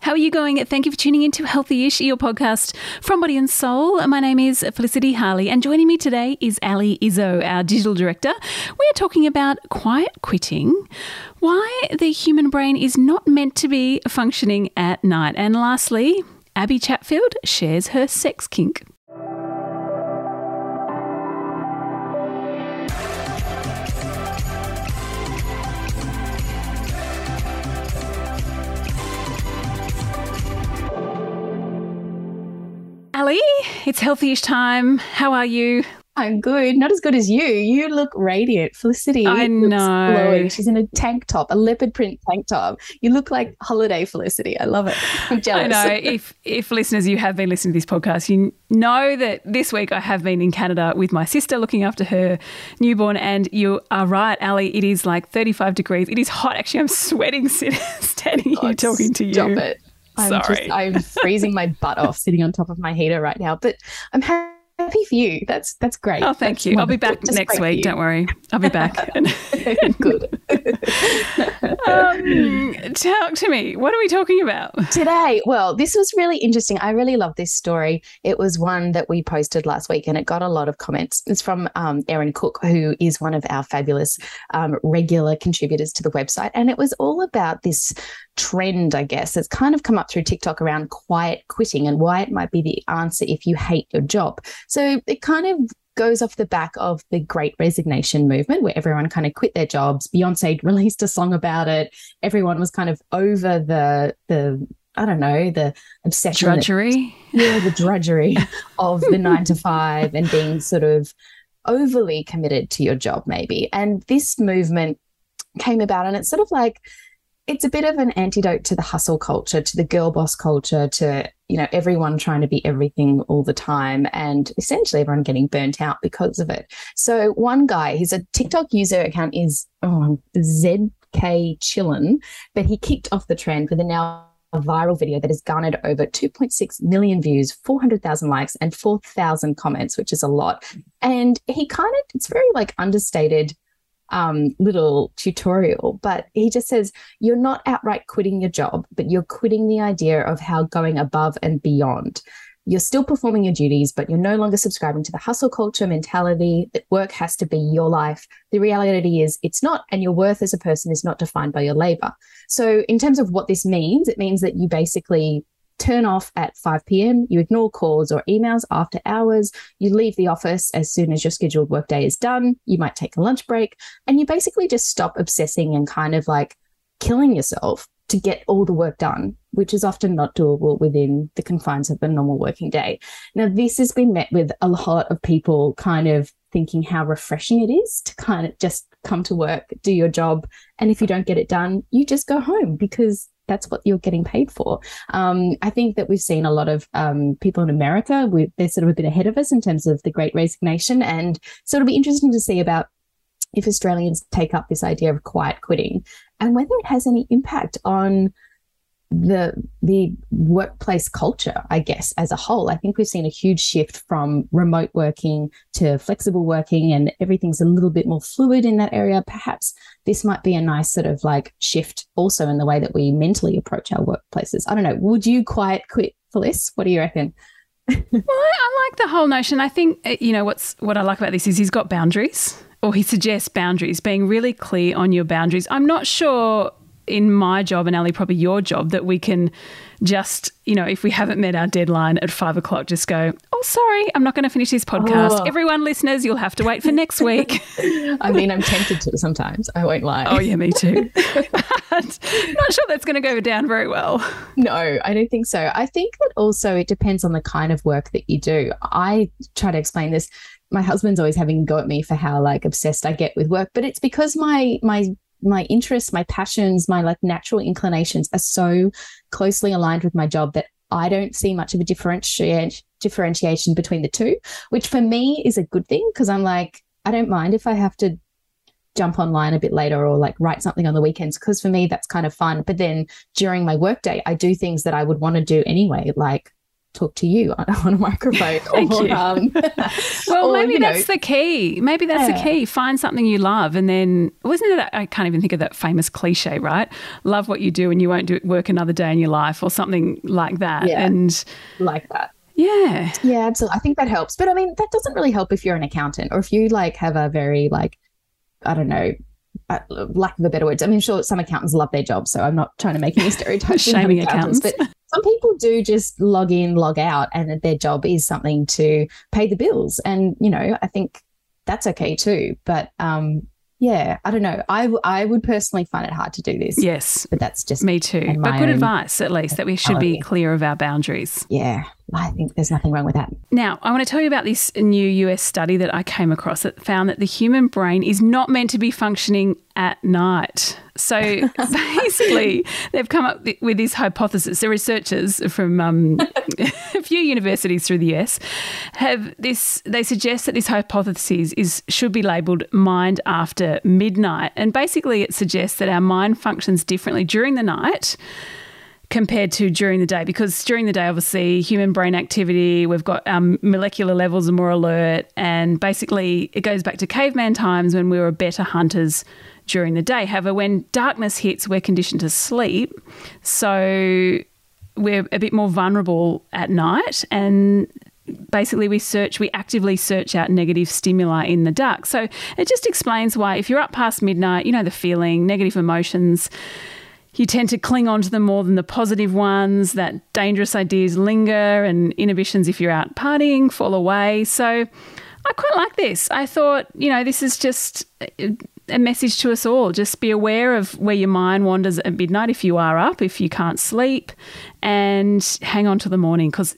How are you going? Thank you for tuning into Healthy-ish, your podcast from Body and Soul. My name is Felicity Harley, and joining me today is Ali Izzo, our digital director. We are talking about quiet quitting, why the human brain is not meant to be functioning at night, and lastly, Abby Chatfield shares her sex kink. It's healthy-ish time. How are you? I'm good. Not as good as you. You look radiant. Felicity. I know. Glowing. She's in a tank top, a leopard print tank top. You look like holiday Felicity. I love it. I'm jealous. I know. if if listeners you have been listening to this podcast, you know that this week I have been in Canada with my sister looking after her newborn. And you are right, Ali. It is like 35 degrees. It is hot. Actually, I'm sweating sitting standing here talking to you. Stop it. I'm Sorry. just I'm freezing my butt off sitting on top of my heater right now. But I'm happy for you. That's that's great. Oh, thank That's you. I'll be back Just next week. Don't worry. I'll be back. good. um, talk to me. What are we talking about? Today, well, this was really interesting. I really love this story. It was one that we posted last week and it got a lot of comments. It's from um, Erin Cook, who is one of our fabulous um, regular contributors to the website. And it was all about this trend, I guess, that's kind of come up through TikTok around quiet quitting and why it might be the answer if you hate your job. So it kind of goes off the back of the great resignation movement where everyone kind of quit their jobs. Beyonce released a song about it. Everyone was kind of over the the I don't know, the obsession that- Drudgery. yeah, the drudgery of the nine to five and being sort of overly committed to your job, maybe. And this movement came about, and it's sort of like it's a bit of an antidote to the hustle culture, to the girl boss culture, to you know everyone trying to be everything all the time, and essentially everyone getting burnt out because of it. So one guy, he's a TikTok user account is oh, ZK Chillin, but he kicked off the trend with a now viral video that has garnered over 2.6 million views, 400,000 likes, and 4,000 comments, which is a lot. And he kind of, it's very like understated um, little tutorial, but he just says, You're not outright quitting your job, but you're quitting the idea of how going above and beyond. You're still performing your duties, but you're no longer subscribing to the hustle culture mentality that work has to be your life. The reality is it's not, and your worth as a person is not defined by your labor. So, in terms of what this means, it means that you basically turn off at 5 p.m., you ignore calls or emails after hours, you leave the office as soon as your scheduled workday is done, you might take a lunch break, and you basically just stop obsessing and kind of like killing yourself to get all the work done, which is often not doable within the confines of a normal working day. Now, this has been met with a lot of people kind of thinking how refreshing it is to kind of just come to work, do your job, and if you don't get it done, you just go home because that's what you're getting paid for. Um, I think that we've seen a lot of um, people in America, we, they're sort of a bit ahead of us in terms of the great resignation. And so it'll be interesting to see about if Australians take up this idea of quiet quitting and whether it has any impact on the the workplace culture i guess as a whole i think we've seen a huge shift from remote working to flexible working and everything's a little bit more fluid in that area perhaps this might be a nice sort of like shift also in the way that we mentally approach our workplaces i don't know would you quiet quit Felice? what do you reckon Well, I, like the whole notion. I think uh, you know what's what I like about this is he's got boundaries, or he suggests boundaries, being really clear on your boundaries. I'm not sure in my job and Ali, probably your job, that we can just you know if we haven't met our deadline at five o'clock, just go. Oh, sorry, I'm not going to finish this podcast. Oh. Everyone, listeners, you'll have to wait for next week. i mean i'm tempted to sometimes i won't lie oh yeah, me too. but not sure that's going to go down very well. No, I don't think so. I think that also it depends on the kind of work that you do. I try to explain this. My husband's always having a go at me for how like obsessed I get with work, but it's because my my my interests, my passions, my like natural inclinations are so closely aligned with my job that I don't see much of a differentiation between the two, which for me is a good thing because I'm like I don't mind if I have to jump online a bit later or like write something on the weekends because for me that's kind of fun. But then during my workday i do things that i would want to do anyway like talk to you on, on a microphone. Thank or, you. Um, well, or, maybe you know, that's the key. Maybe that's the key. Find something you love, and then wasn't it? That, I can't even think of that famous cliche, right? Love what you do, and you won't do it work another day in your life, or something like that. Yeah. And like that. yeah, Yeah, absolutely. I think that helps. But I mean, that doesn't really help if you're an accountant or if you like have a very like, I don't know, uh, lack of a better word. I mean, sure, some accountants love their job, so I'm not trying to make any stereotypes. Shaming accountants, accountants. Some people do just log in, log out, and their job is something to pay the bills. And you know, I think that's okay too. But um, yeah, I don't know. I w- I would personally find it hard to do this. yes, But that's just me too. But good advice, at least, that we should be clear of our boundaries. yeah. I think there's nothing wrong with that. Now, I want to tell you about this new US study that I came across that found that the human brain is not meant to be functioning at night. So basically, they've come up with this hypothesis. The researchers from um, a few universities through the US have this. They suggest that this hypothesis is should be labelled mind after midnight, and basically, it suggests that our mind functions differently during the night compared to during the day because during the day obviously human brain activity we've got our molecular levels are more alert and basically it goes back to caveman times when we were better hunters during the day. However when darkness hits we're conditioned to sleep so we're a bit more vulnerable at night and basically we search we actively search out negative stimuli in the dark. So it just explains why if you're up past midnight you know the feeling negative emotions you tend to cling on to them more than the positive ones, that dangerous ideas linger, and inhibitions, if you're out partying, fall away. So I quite like this. I thought, you know, this is just a- message to us all. Just be aware of where your mind wanders at midnight if you are up, if you can't sleep, and hang on to the morning because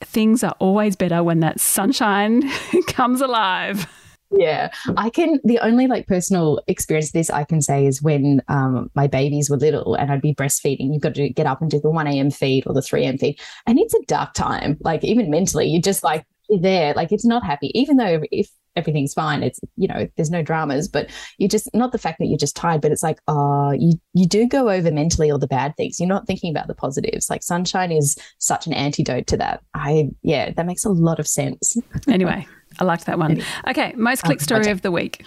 things are always better when that sunshine comes alive. Yeah, I can. The only like personal experience this I can say is when um, my babies were little and I'd be breastfeeding. You've got to get up and do the 1 a.m. feed or the 3 a.m. feed. And it's a dark time. Like, even mentally, you're just like, you're there. Like, it's not happy, even though if everything's fine, it's, you know, there's no dramas, but you just, not the fact that you're just tired, but it's like, oh, you, you do go over mentally all the bad things. You're not thinking about the positives. Like, sunshine is such an antidote to that. I, yeah, that makes a lot of sense. Anyway, I liked that one. Okay, most click story of the week.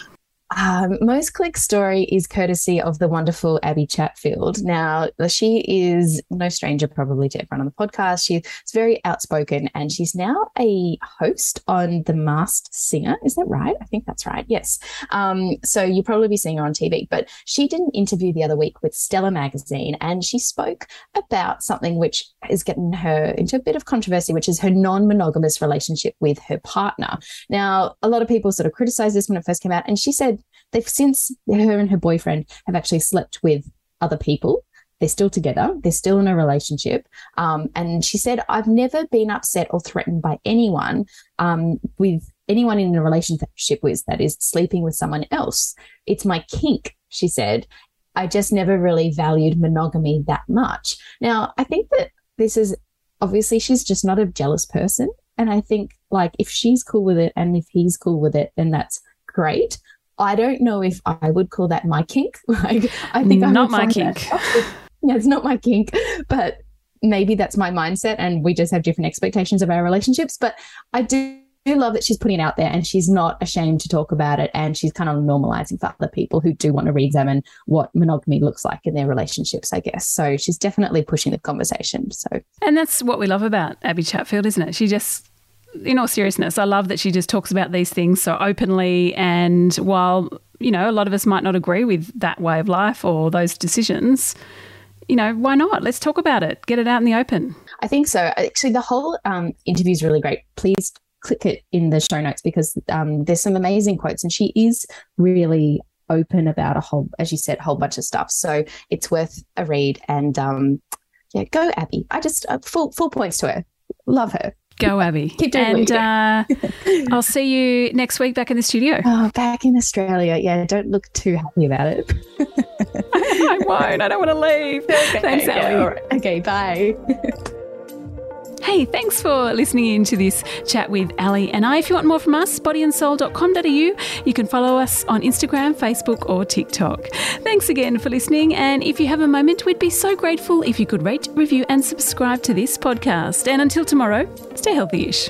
Um, most click story is courtesy of the wonderful Abby Chatfield. Now, she is no stranger probably to everyone on the podcast. She's very outspoken and she's now a host on The Masked Singer. Is that right? I think that's right. Yes. Um, so you'll probably be seeing her on TV, but she did an interview the other week with Stellar Magazine and she spoke about something which is getting her into a bit of controversy, which is her non monogamous relationship with her partner. Now, a lot of people sort of criticized this when it first came out, and she said they've since her and her boyfriend have actually slept with other people. They're still together. They're still in a relationship. Um, and she said, I've never been upset or threatened by anyone um, with anyone in a relationship with that is sleeping with someone else. It's my kink, she said. I just never really valued monogamy that much. Now, I think that this is obviously she's just not a jealous person. And I think like if she's cool with it and if he's cool with it, then that's great. I don't know if I would call that my kink. Like I think I'm Not my kink. yeah, it's not my kink, but maybe that's my mindset and we just have different expectations of our relationships. But I do do love that she's putting it out there and she's not ashamed to talk about it and she's kind of normalizing for other people who do want to re-examine what monogamy looks like in their relationships, I guess. So she's definitely pushing the conversation. So And that's what we love about Abby Chatfield, isn't it? She just, in all seriousness, I love that she just talks about these things so openly. And while, you know, a lot of us might not agree with that way of life or those decisions, you know, why not? Let's talk about it, get it out in the open. I think so. Actually, the whole um, interview is really great. Please click it in the show notes because um, there's some amazing quotes, and she is really open about a whole, as you said, a whole bunch of stuff. So it's worth a read. And um, yeah, go Abby. I just uh, full full points to her. Love her. Go, Abby. Keep doing and uh, I'll see you next week back in the studio. Oh, back in Australia. Yeah, don't look too happy about it. I won't. I don't want to leave. Thanks, okay, Ellie. all right. okay, bye. Hey, thanks for listening in to this chat with Ali and I. If you want more from us, bodyandsoul.com.au. You can follow us on Instagram, Facebook, or TikTok. Thanks again for listening. And if you have a moment, we'd be so grateful if you could rate, review, and subscribe to this podcast. And until tomorrow, stay healthy ish.